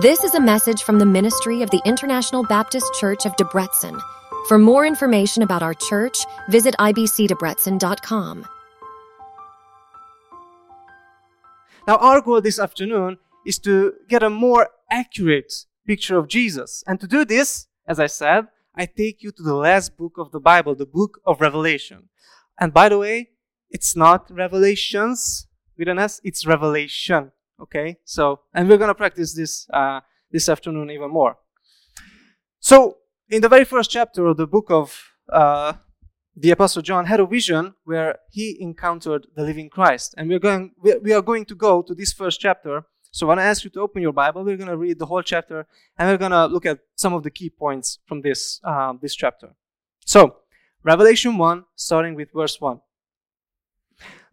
This is a message from the ministry of the International Baptist Church of Debrecen. For more information about our church, visit ibcdebrecen.com. Now, our goal this afternoon is to get a more accurate picture of Jesus. And to do this, as I said, I take you to the last book of the Bible, the book of Revelation. And by the way, it's not Revelations with an S, it's Revelation. Okay? So, and we're going to practice this uh, this afternoon even more. So, in the very first chapter of the book of uh, the Apostle John had a vision where he encountered the living Christ. And we're going, we are going to go to this first chapter. So when I ask you to open your Bible, we're going to read the whole chapter and we're going to look at some of the key points from this, uh, this chapter. So, Revelation 1, starting with verse 1.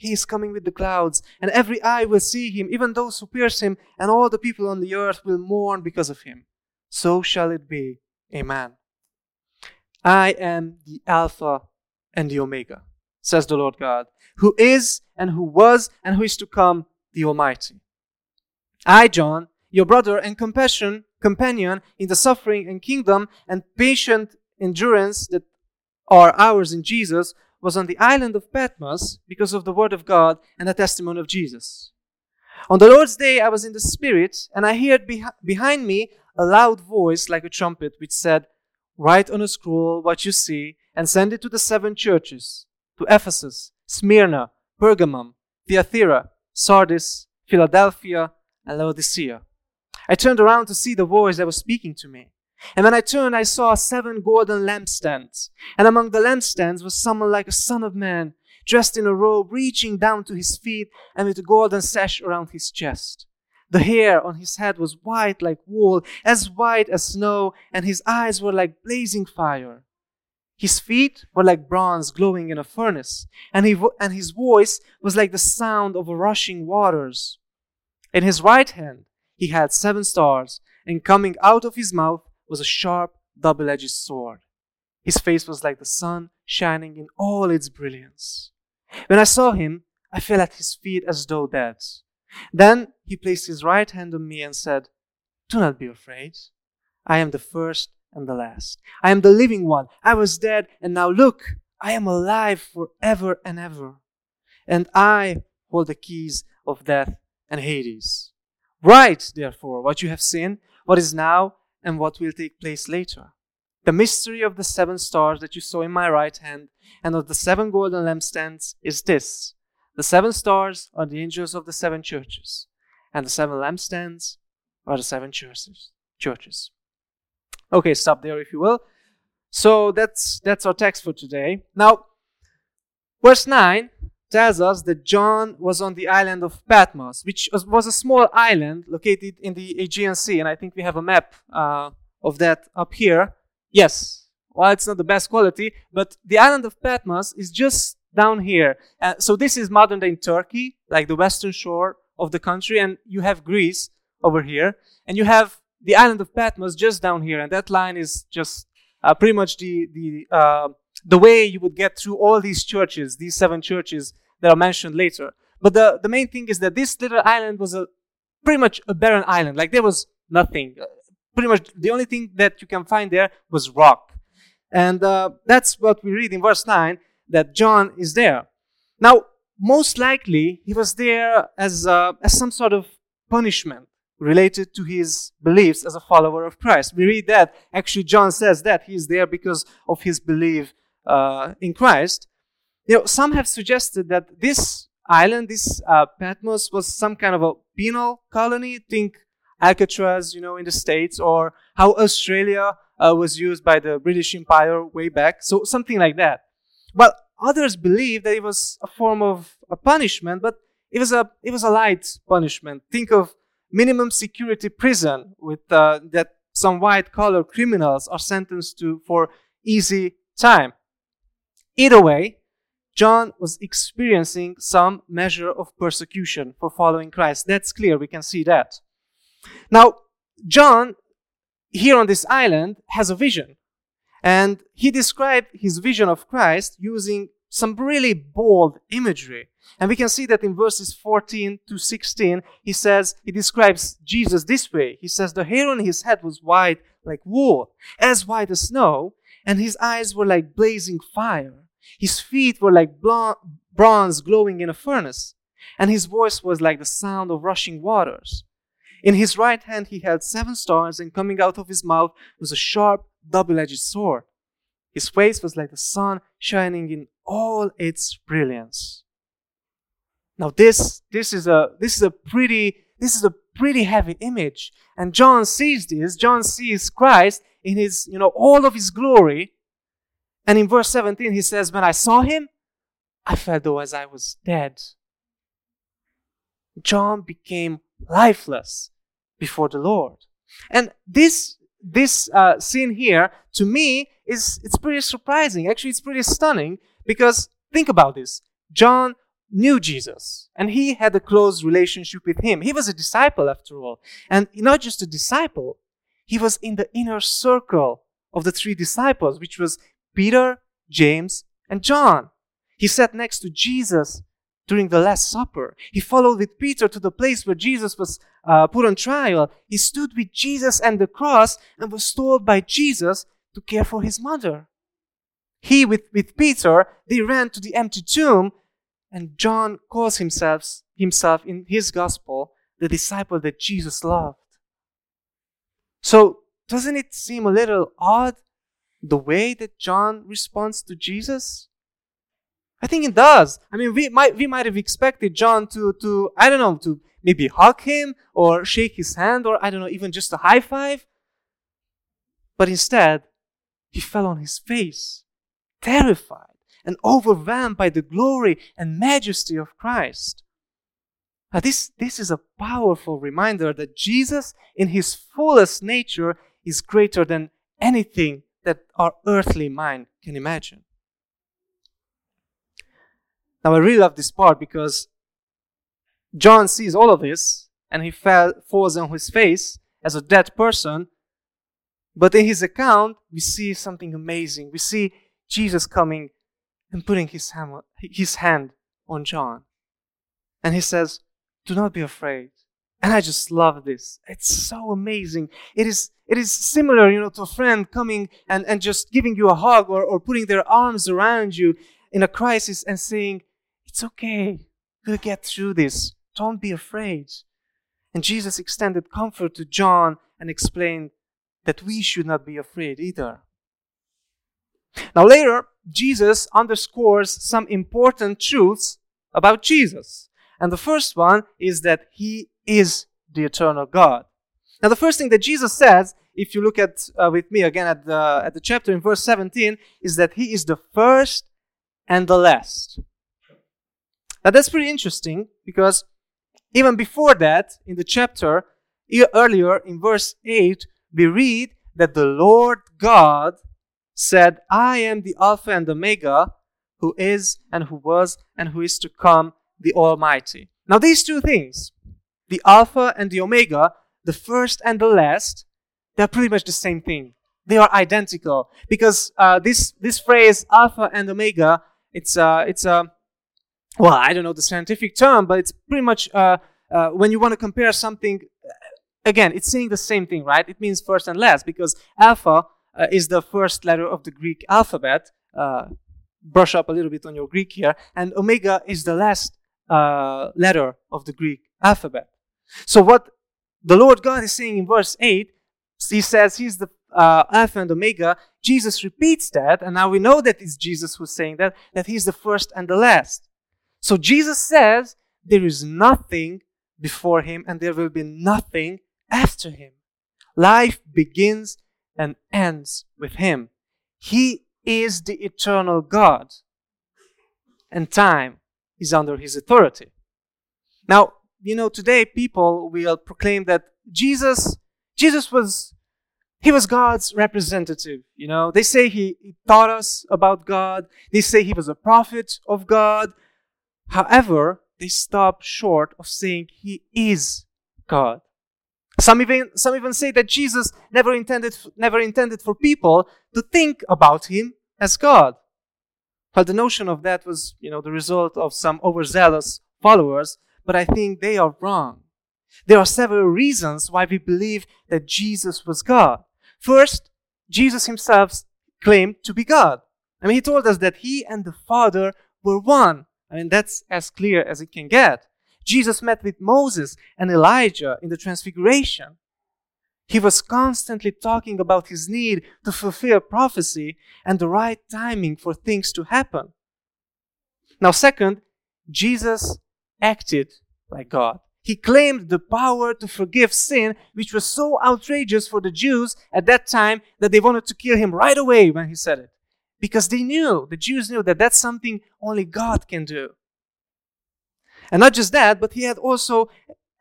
he is coming with the clouds, and every eye will see him, even those who pierce him, and all the people on the earth will mourn because of him. So shall it be. Amen. I am the Alpha and the Omega, says the Lord God, who is and who was and who is to come, the Almighty. I, John, your brother and compassion, companion in the suffering and kingdom and patient endurance that are ours in Jesus, was on the island of Patmos because of the word of God and the testimony of Jesus. On the Lord's day, I was in the Spirit, and I heard beh- behind me a loud voice like a trumpet, which said, Write on a scroll what you see and send it to the seven churches to Ephesus, Smyrna, Pergamum, Thyatira, Sardis, Philadelphia, and Laodicea. I turned around to see the voice that was speaking to me. And when I turned, I saw seven golden lampstands. And among the lampstands was someone like a son of man, dressed in a robe reaching down to his feet and with a golden sash around his chest. The hair on his head was white like wool, as white as snow, and his eyes were like blazing fire. His feet were like bronze glowing in a furnace, and, he vo- and his voice was like the sound of rushing waters. In his right hand he had seven stars, and coming out of his mouth was a sharp, double edged sword. His face was like the sun shining in all its brilliance. When I saw him, I fell at his feet as though dead. Then he placed his right hand on me and said, Do not be afraid. I am the first and the last. I am the living one. I was dead, and now look, I am alive forever and ever. And I hold the keys of death and Hades. Write, therefore, what you have seen, what is now, and what will take place later. The mystery of the seven stars that you saw in my right hand and of the seven golden lampstands is this. The seven stars are the angels of the seven churches, and the seven lampstands are the seven churches. churches. Okay, stop there if you will. So that's that's our text for today. Now, verse 9 tells us that John was on the island of Patmos, which was, a small island located in the Aegean Sea, and I think we have a map uh, of that up here. Yes, well, it's not the best quality, but the island of Patmos is just down here. Uh, so this is modern day Turkey, like the western shore of the country, and you have Greece over here, and you have the island of Patmos just down here, and that line is just uh, pretty much the the uh, the way you would get through all these churches, these seven churches that are mentioned later. But the the main thing is that this little island was a pretty much a barren island. Like there was nothing. Uh, pretty much the only thing that you can find there was rock, and uh, that's what we read in verse nine that John is there. Now, most likely he was there as uh, as some sort of punishment related to his beliefs as a follower of Christ. We read that. Actually, John says that he is there because of his belief uh, in Christ. You know, some have suggested that this island, this uh, Patmos, was some kind of a penal colony. Think Alcatraz, you know, in the States, or how Australia uh, was used by the British Empire way back. So something like that. Well, others believe that it was a form of a punishment, but it was a it was a light punishment. Think of minimum security prison with uh, that some white collar criminals are sentenced to for easy time. Either way, John was experiencing some measure of persecution for following Christ. That's clear. We can see that. Now, John, here on this island, has a vision. And he described his vision of Christ using some really bold imagery. And we can see that in verses 14 to 16, he says, he describes Jesus this way. He says, the hair on his head was white like wool, as white as snow, and his eyes were like blazing fire. His feet were like bronze glowing in a furnace, and his voice was like the sound of rushing waters. In his right hand he held seven stars, and coming out of his mouth was a sharp, double edged sword. His face was like the sun shining in all its brilliance. Now this this is a this is a pretty this is a pretty heavy image. And John sees this. John sees Christ in his, you know, all of his glory. And in verse 17 he says, When I saw him, I felt as I was dead. John became lifeless before the Lord. And this this uh, scene here, to me, is it's pretty surprising. Actually, it's pretty stunning because think about this. John knew Jesus and he had a close relationship with him. He was a disciple after all. And not just a disciple, he was in the inner circle of the three disciples, which was Peter, James, and John. He sat next to Jesus during the Last Supper. He followed with Peter to the place where Jesus was uh, put on trial. He stood with Jesus and the cross and was told by Jesus to care for his mother. He, with, with Peter, they ran to the empty tomb, and John calls himself, himself in his gospel the disciple that Jesus loved. So, doesn't it seem a little odd the way that John responds to Jesus? I think it does. I mean, we might we might have expected John to to I don't know to maybe hug him or shake his hand or I don't know even just a high five. But instead, he fell on his face, terrified and overwhelmed by the glory and majesty of Christ. Now, this, this is a powerful reminder that Jesus, in his fullest nature, is greater than anything that our earthly mind can imagine. Now, I really love this part because John sees all of this and he fell, falls on his face as a dead person but in his account, we see something amazing. We see Jesus coming and putting his hand, his hand on John. And he says, Do not be afraid. And I just love this. It's so amazing. It is, it is similar, you know, to a friend coming and, and just giving you a hug or, or putting their arms around you in a crisis and saying, It's okay. We'll get through this. Don't be afraid. And Jesus extended comfort to John and explained that we should not be afraid either. Now, later, Jesus underscores some important truths about Jesus. And the first one is that he is the eternal God. Now, the first thing that Jesus says, if you look at uh, with me again at the, at the chapter in verse 17, is that he is the first and the last. Now, that's pretty interesting because even before that, in the chapter, earlier in verse 8, we read that the Lord God said, I am the Alpha and Omega, who is and who was and who is to come, the Almighty. Now, these two things, the Alpha and the Omega, the first and the last, they're pretty much the same thing. They are identical because uh, this this phrase Alpha and Omega, it's uh, it's a uh, well, I don't know the scientific term, but it's pretty much uh, uh, when you want to compare something again, it's saying the same thing, right? It means first and last because alpha uh, is the first letter of the Greek alphabet. Uh, brush up a little bit on your Greek here. And omega is the last uh, letter of the Greek alphabet. So what the Lord God is saying in verse 8, He says He's the uh, Alpha and Omega. Jesus repeats that, and now we know that it's Jesus who's saying that, that He's the first and the last. So Jesus says there is nothing before Him and there will be nothing after Him. Life begins and ends with Him. He is the eternal God, and time is under His authority. Now, you know, today people will proclaim that Jesus, Jesus was, he was God's representative. You know, they say he, he taught us about God. They say he was a prophet of God. However, they stop short of saying he is God. Some even, some even say that Jesus never intended, never intended for people to think about him as God. But the notion of that was, you know, the result of some overzealous followers but I think they are wrong. There are several reasons why we believe that Jesus was God. First, Jesus himself claimed to be God. I mean, he told us that he and the Father were one. I mean, that's as clear as it can get. Jesus met with Moses and Elijah in the Transfiguration. He was constantly talking about his need to fulfill prophecy and the right timing for things to happen. Now, second, Jesus acted like God. He claimed the power to forgive sin, which was so outrageous for the Jews at that time that they wanted to kill him right away when he said it. Because they knew, the Jews knew that that's something only God can do. And not just that, but he had also,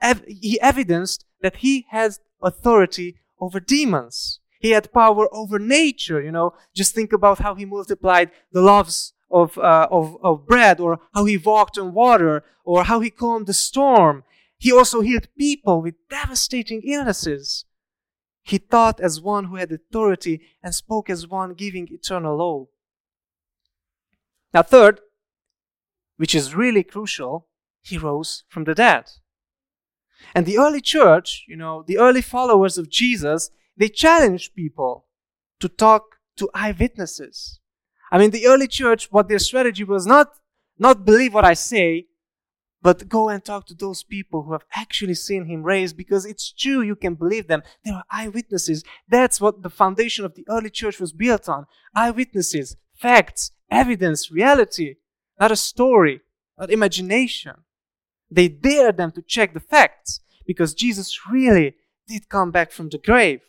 ev- he evidenced that he has authority over demons. He had power over nature, you know. Just think about how he multiplied the loaves of, uh, of, of bread, or how he walked on water, or how he calmed the storm. He also healed people with devastating illnesses. He taught as one who had authority and spoke as one giving eternal law. Now, third, which is really crucial, he rose from the dead. And the early church, you know, the early followers of Jesus, they challenged people to talk to eyewitnesses. I mean, the early church, what their strategy was not, not believe what I say, but go and talk to those people who have actually seen him raised because it's true you can believe them. They are eyewitnesses. That's what the foundation of the early church was built on. Eyewitnesses, facts, evidence, reality, not a story, not imagination. They dared them to check the facts because Jesus really did come back from the grave.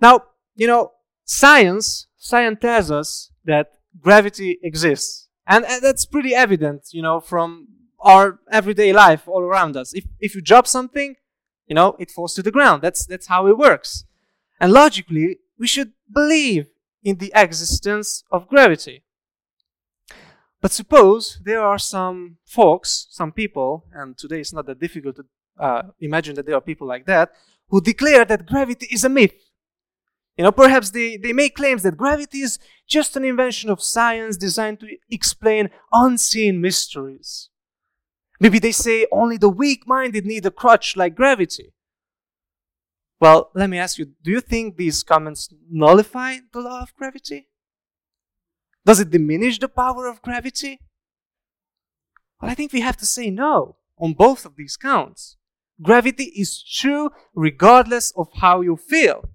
Now, you know, science science tells us that gravity exists. And, and that's pretty evident, you know, from our everyday life all around us. If, if you drop something, you know, it falls to the ground. That's, that's how it works. And logically, we should believe in the existence of gravity. But suppose there are some folks, some people, and today it's not that difficult to uh, imagine that there are people like that, who declare that gravity is a myth. You know, perhaps they, they make claims that gravity is just an invention of science designed to explain unseen mysteries. Maybe they say only the weak minded need a crutch like gravity. Well, let me ask you do you think these comments nullify the law of gravity? Does it diminish the power of gravity? Well, I think we have to say no on both of these counts. Gravity is true regardless of how you feel.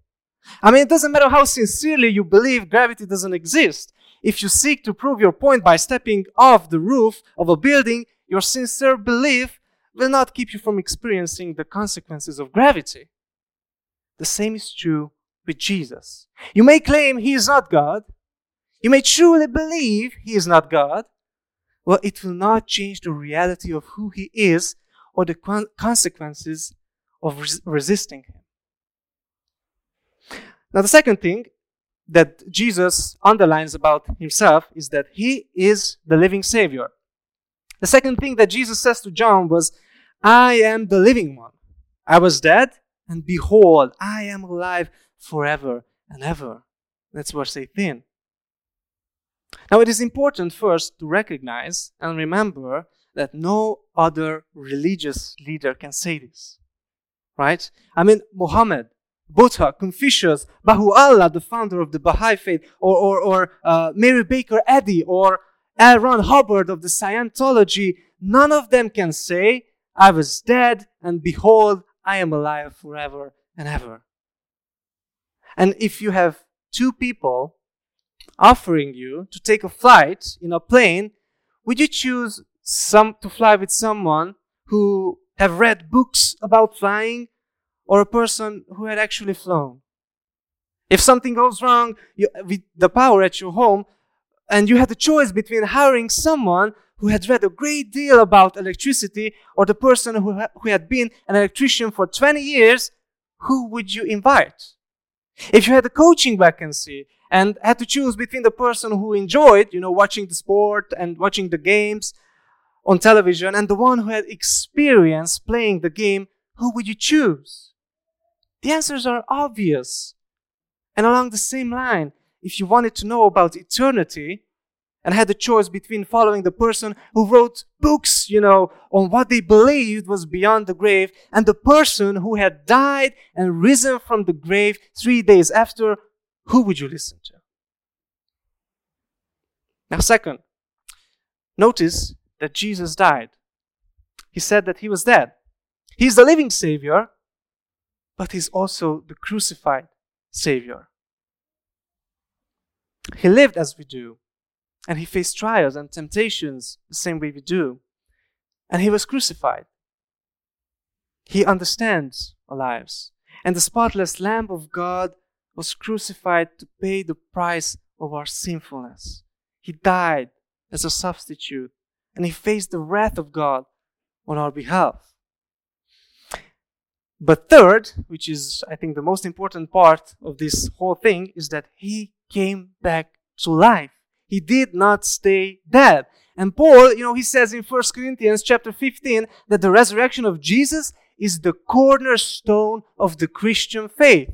I mean, it doesn't matter how sincerely you believe gravity doesn't exist. If you seek to prove your point by stepping off the roof of a building, your sincere belief will not keep you from experiencing the consequences of gravity. The same is true with Jesus. You may claim he is not God. You may truly believe he is not God. Well, it will not change the reality of who he is or the consequences of res- resisting him. Now, the second thing that Jesus underlines about himself is that he is the living Savior. The second thing that Jesus says to John was, I am the living one. I was dead, and behold, I am alive forever and ever. That's verse 18. Now, it is important first to recognize and remember that no other religious leader can say this. Right? I mean, Muhammad, Buddha, Confucius, Baha'u'llah, the founder of the Baha'i faith, or, or, or uh, Mary Baker Eddy, or L. Ron Hubbard of the Scientology, none of them can say, I was dead and behold, I am alive forever and ever. And if you have two people offering you to take a flight in a plane, would you choose some to fly with someone who have read books about flying or a person who had actually flown? If something goes wrong you, with the power at your home, and you had a choice between hiring someone who had read a great deal about electricity or the person who, ha- who had been an electrician for 20 years, who would you invite? If you had a coaching vacancy and had to choose between the person who enjoyed, you know, watching the sport and watching the games on television and the one who had experience playing the game, who would you choose? The answers are obvious. And along the same line, if you wanted to know about eternity and had the choice between following the person who wrote books, you know, on what they believed was beyond the grave and the person who had died and risen from the grave three days after, who would you listen to? Now, second, notice that Jesus died. He said that he was dead. He's the living Savior, but he's also the crucified Savior. He lived as we do, and he faced trials and temptations the same way we do, and he was crucified. He understands our lives, and the spotless Lamb of God was crucified to pay the price of our sinfulness. He died as a substitute, and he faced the wrath of God on our behalf. But third, which is, I think, the most important part of this whole thing, is that he came back to life. He did not stay dead. And Paul, you know, he says in 1 Corinthians chapter 15 that the resurrection of Jesus is the cornerstone of the Christian faith.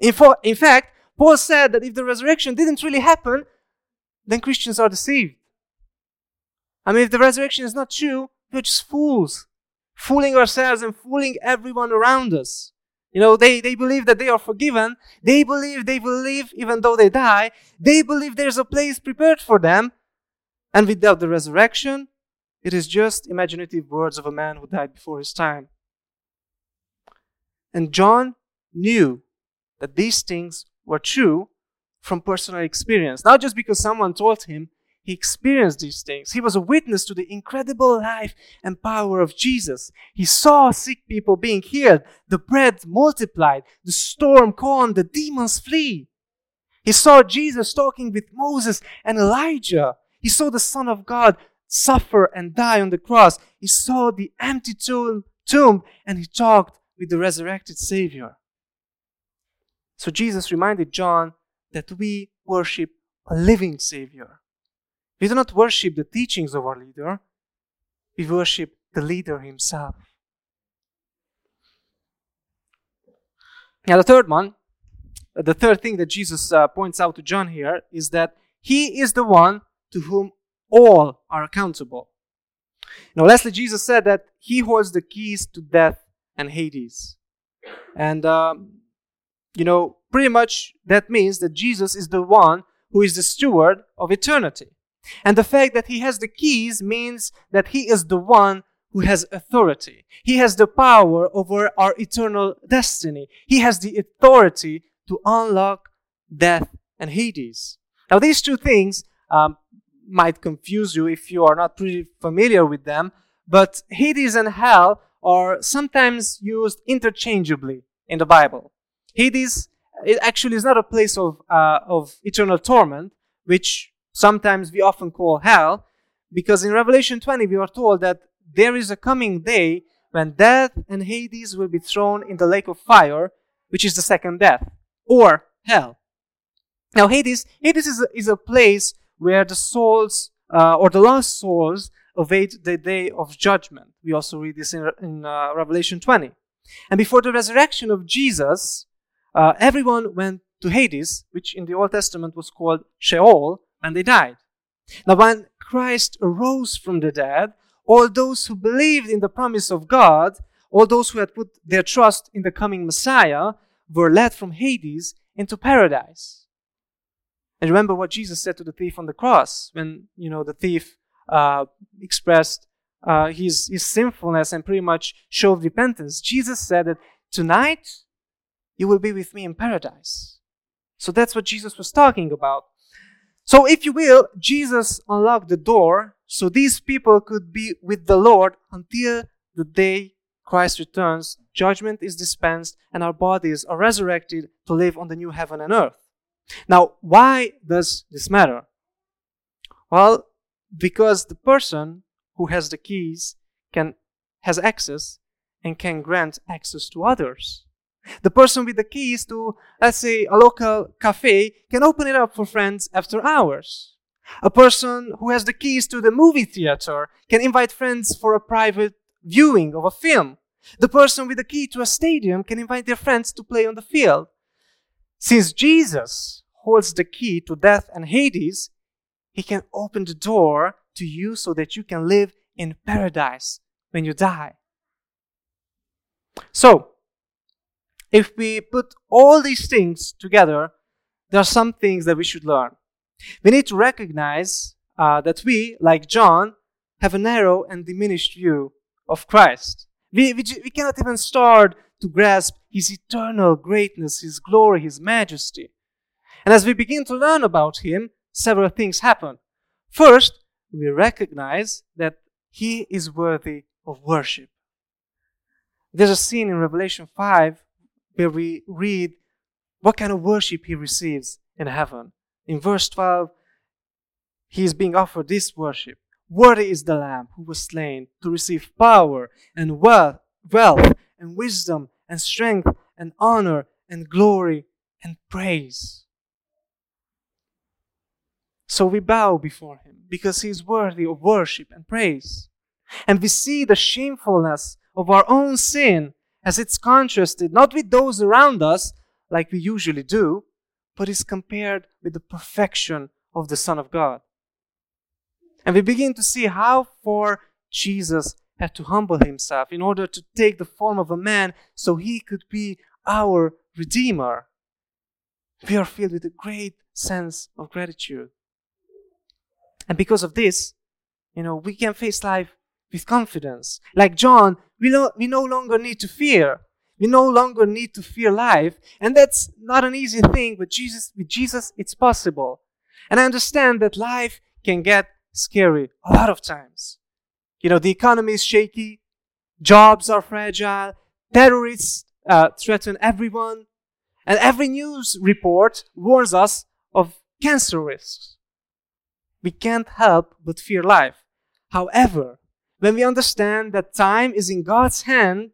In, in fact, Paul said that if the resurrection didn't really happen, then Christians are deceived. I mean, if the resurrection is not true, we're just fools, fooling ourselves and fooling everyone around us. You know, they, they believe that they are forgiven. They believe they will live even though they die. They believe there's a place prepared for them. And without the resurrection, it is just imaginative words of a man who died before his time. And John knew that these things were true from personal experience, not just because someone told him, he experienced these things. He was a witness to the incredible life and power of Jesus. He saw sick people being healed, the bread multiplied, the storm calmed, the demons flee. He saw Jesus talking with Moses and Elijah. He saw the Son of God suffer and die on the cross. He saw the empty tomb, tomb and he talked with the resurrected Savior. So Jesus reminded John that we worship a living Savior. We do not worship the teachings of our leader, we worship the leader himself. Now, the third one, the third thing that Jesus uh, points out to John here is that he is the one to whom all are accountable. Now, lastly, Jesus said that he holds the keys to death and Hades. And, um, you know, pretty much that means that Jesus is the one who is the steward of eternity. And the fact that he has the keys means that he is the one who has authority. He has the power over our eternal destiny. He has the authority to unlock death and Hades. Now, these two things um, might confuse you if you are not pretty familiar with them, but Hades and hell are sometimes used interchangeably in the Bible. Hades it actually is not a place of, uh, of eternal torment, which sometimes we often call hell, because in Revelation 20 we are told that there is a coming day when death and Hades will be thrown in the lake of fire, which is the second death, or hell. Now, Hades, Hades is a, is a place where the souls, uh, or the lost souls, await the day of judgment. We also read this in, in uh, Revelation 20. And before the resurrection of Jesus, uh, everyone went to Hades, which in the Old Testament was called Sheol, and they died. Now, when Christ arose from the dead, all those who believed in the promise of God, all those who had put their trust in the coming Messiah, were led from Hades into paradise. And remember what Jesus said to the thief on the cross when, you know, the thief uh, expressed uh, his, his sinfulness and pretty much showed repentance, Jesus said that tonight you will be with me in paradise. So that's what Jesus was talking about. So, if you will, Jesus unlocked the door so these people could be with the Lord until the day Christ returns, judgment is dispensed, and our bodies are resurrected to live on the new heaven and earth. Now, why does this matter? Well, because the person who has the keys can has access and can grant access to others. The person with the keys to, let's say, a local cafe can open it up for friends after hours. A person who has the keys to the movie theater can invite friends for a private viewing of a film. The person with the key to a stadium can invite their friends to play on the field. Since Jesus holds the key to death and Hades, he can open the door to you so that you can live in paradise when you die. So, if we put all these things together, there are some things that we should learn. We need to recognize uh, that we, like John, have a narrow and diminished view of Christ. We, we, we cannot even start to grasp his eternal greatness, his glory, his majesty. And as we begin to learn about him, several things happen. First, we recognize that he is worthy of worship. There's a scene in Revelation 5 where we read what kind of worship he receives in heaven. In verse 12, he is being offered this worship. Worthy is the Lamb who was slain to receive power and wealth, wealth and wisdom and strength and honor and glory and praise. So we bow before him because he is worthy of worship and praise. And we see the shamefulness of our own sin as it's contrasted not with those around us, like we usually do, but is compared with the perfection of the Son of God. And we begin to see how far Jesus had to humble himself in order to take the form of a man so he could be our Redeemer. We are filled with a great sense of gratitude. And because of this, you know, we can face life with confidence. Like John, we, no, we no longer need to fear. We no longer need to fear life. And that's not an easy thing, but Jesus, with Jesus, it's possible. And I understand that life can get scary a lot of times. You know, the economy is shaky, jobs are fragile, terrorists uh, threaten everyone, and every news report warns us of cancer risks we can't help but fear life. However, when we understand that time is in God's hand,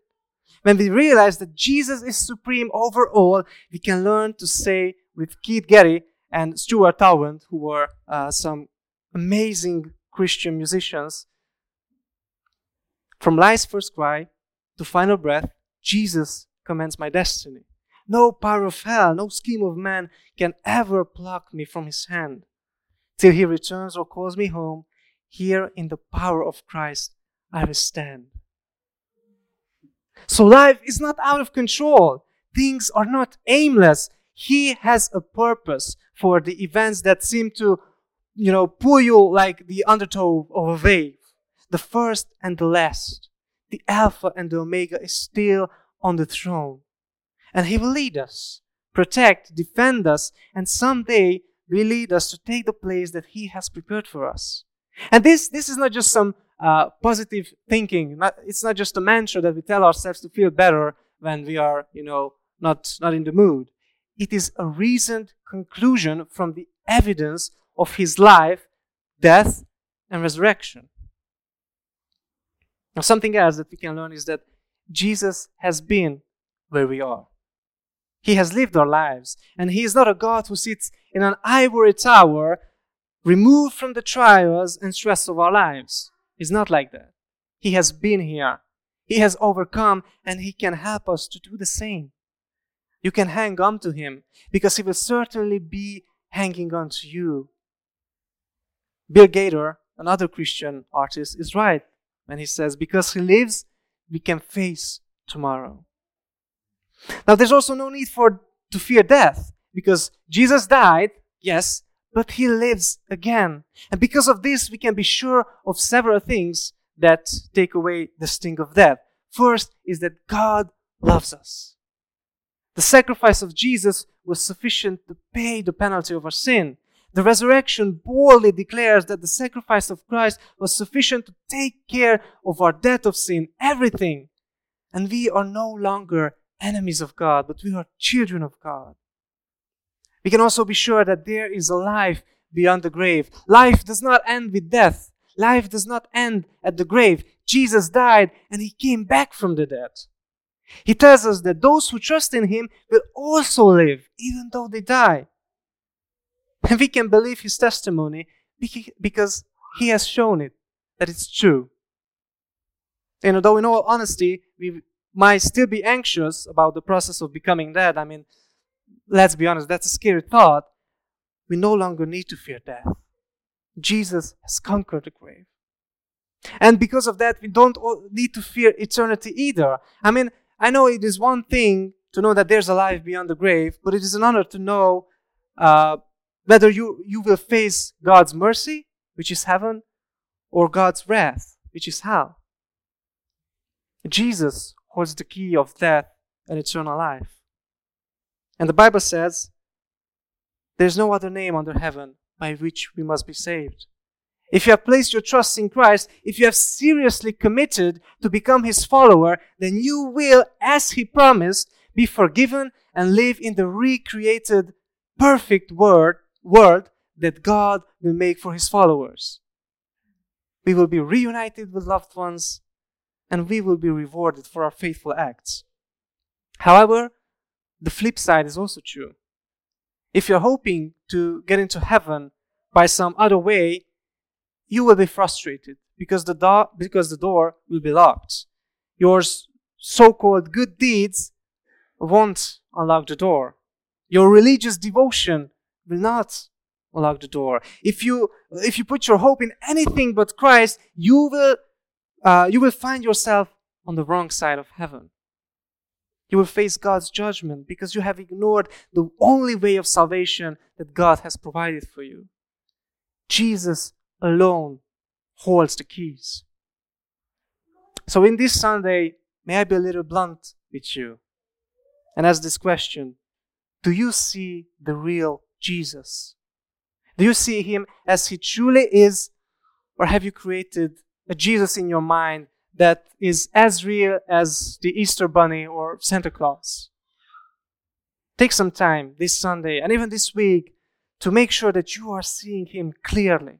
when we realize that Jesus is supreme over all, we can learn to say with Keith Getty and Stuart Townend, who were uh, some amazing Christian musicians, from life's first cry to final breath, Jesus commands my destiny. No power of hell, no scheme of man can ever pluck me from his hand till he returns or calls me home, here in the power of Christ I will stand. So life is not out of control. Things are not aimless. He has a purpose for the events that seem to, you know, pull you like the undertow of a wave. The first and the last, the Alpha and the Omega is still on the throne. And He will lead us, protect, defend us, and someday will lead us to take the place that He has prepared for us. And this, this is not just some uh, positive thinking. Not, it's not just a mantra that we tell ourselves to feel better when we are, you know, not, not in the mood. It is a reasoned conclusion from the evidence of His life, death, and resurrection. Now, something else that we can learn is that Jesus has been where we are. He has lived our lives, and He is not a God who sits in an ivory tower removed from the trials and stress of our lives. He's not like that. He has been here. He has overcome, and He can help us to do the same. You can hang on to Him because He will certainly be hanging on to you. Bill Gaither, another Christian artist, is right when he says, Because He lives, we can face tomorrow. Now, there's also no need for to fear death because Jesus died, yes, but he lives again. And because of this, we can be sure of several things that take away the sting of death. First is that God loves us. The sacrifice of Jesus was sufficient to pay the penalty of our sin. The resurrection boldly declares that the sacrifice of Christ was sufficient to take care of our debt of sin, everything. And we are no longer enemies of God, but we are children of God. We can also be sure that there is a life beyond the grave. Life does not end with death. Life does not end at the grave. Jesus died and he came back from the dead. He tells us that those who trust in him will also live, even though they die. And we can believe his testimony because he has shown it, that it's true. And although, in all honesty, we might still be anxious about the process of becoming dead, I mean, let's be honest, that's a scary thought. We no longer need to fear death. Jesus has conquered the grave. And because of that, we don't need to fear eternity either. I mean, I know it is one thing to know that there's a life beyond the grave, but it is another to know uh, whether you, you will face God's mercy, which is heaven, or God's wrath, which is hell. Jesus holds the key of death and eternal life. And the Bible says, There's no other name under heaven by which we must be saved. If you have placed your trust in Christ, if you have seriously committed to become His follower, then you will, as He promised, be forgiven and live in the recreated, perfect world, world that God will make for His followers. We will be reunited with loved ones and we will be rewarded for our faithful acts. However, the flip side is also true. If you're hoping to get into heaven by some other way, you will be frustrated because the, do- because the door will be locked. Your so called good deeds won't unlock the door. Your religious devotion will not unlock the door. If you, if you put your hope in anything but Christ, you will, uh, you will find yourself on the wrong side of heaven. You will face God's judgment because you have ignored the only way of salvation that God has provided for you. Jesus alone holds the keys. So, in this Sunday, may I be a little blunt with you and ask this question Do you see the real Jesus? Do you see him as he truly is, or have you created a Jesus in your mind that is as real as the Easter Bunny or Santa Claus. Take some time this Sunday and even this week to make sure that you are seeing Him clearly.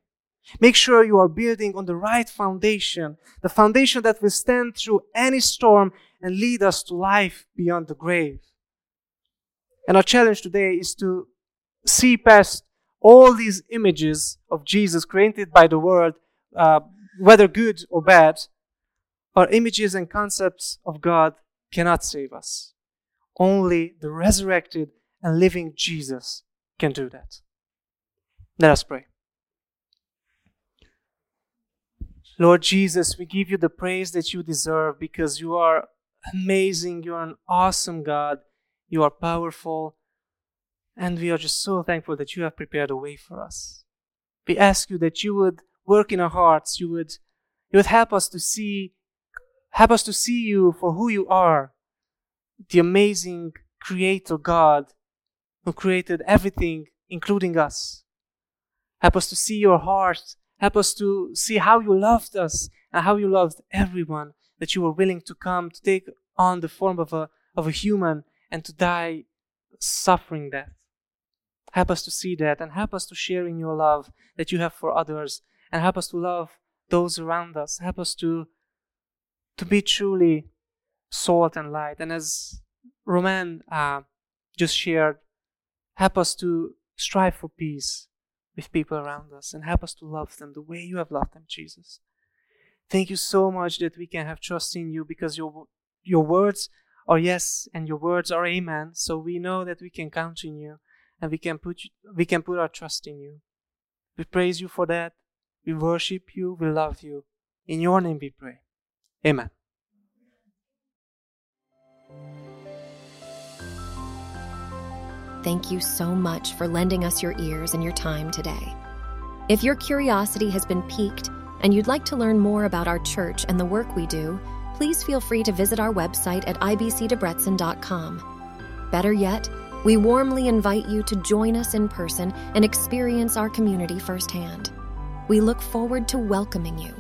Make sure you are building on the right foundation, the foundation that will stand through any storm and lead us to life beyond the grave. And our challenge today is to see past all these images of Jesus created by the world, uh, whether good or bad, our images and concepts of God cannot save us. Only the resurrected and living Jesus can do that. Let us pray. Lord Jesus, we give you the praise that you deserve because you are amazing. You are an awesome God. You are powerful. And we are just so thankful that you have prepared a way for us. We ask you that you would work in our hearts. You would, you would help us to see Help us to see you for who you are, the amazing Creator God who created everything, including us. Help us to see your heart. Help us to see how you loved us and how you loved everyone, that you were willing to come to take on the form of a, of a human and to die suffering death. Help us to see that and help us to share in your love that you have for others and help us to love those around us. Help us to to be truly salt and light. And as Roman uh, just shared, help us to strive for peace with people around us and help us to love them the way you have loved them, Jesus. Thank you so much that we can have trust in you because your your words are yes and your words are amen. So we know that we can count on you and we can put we can put our trust in you. We praise you for that. We worship you. We love you. In your name we pray. Amen. Thank you so much for lending us your ears and your time today. If your curiosity has been piqued, and you'd like to learn more about our church and the work we do, please feel free to visit our website at ibcdebrecen.com. Better yet, we warmly invite you to join us in person and experience our community firsthand. We look forward to welcoming you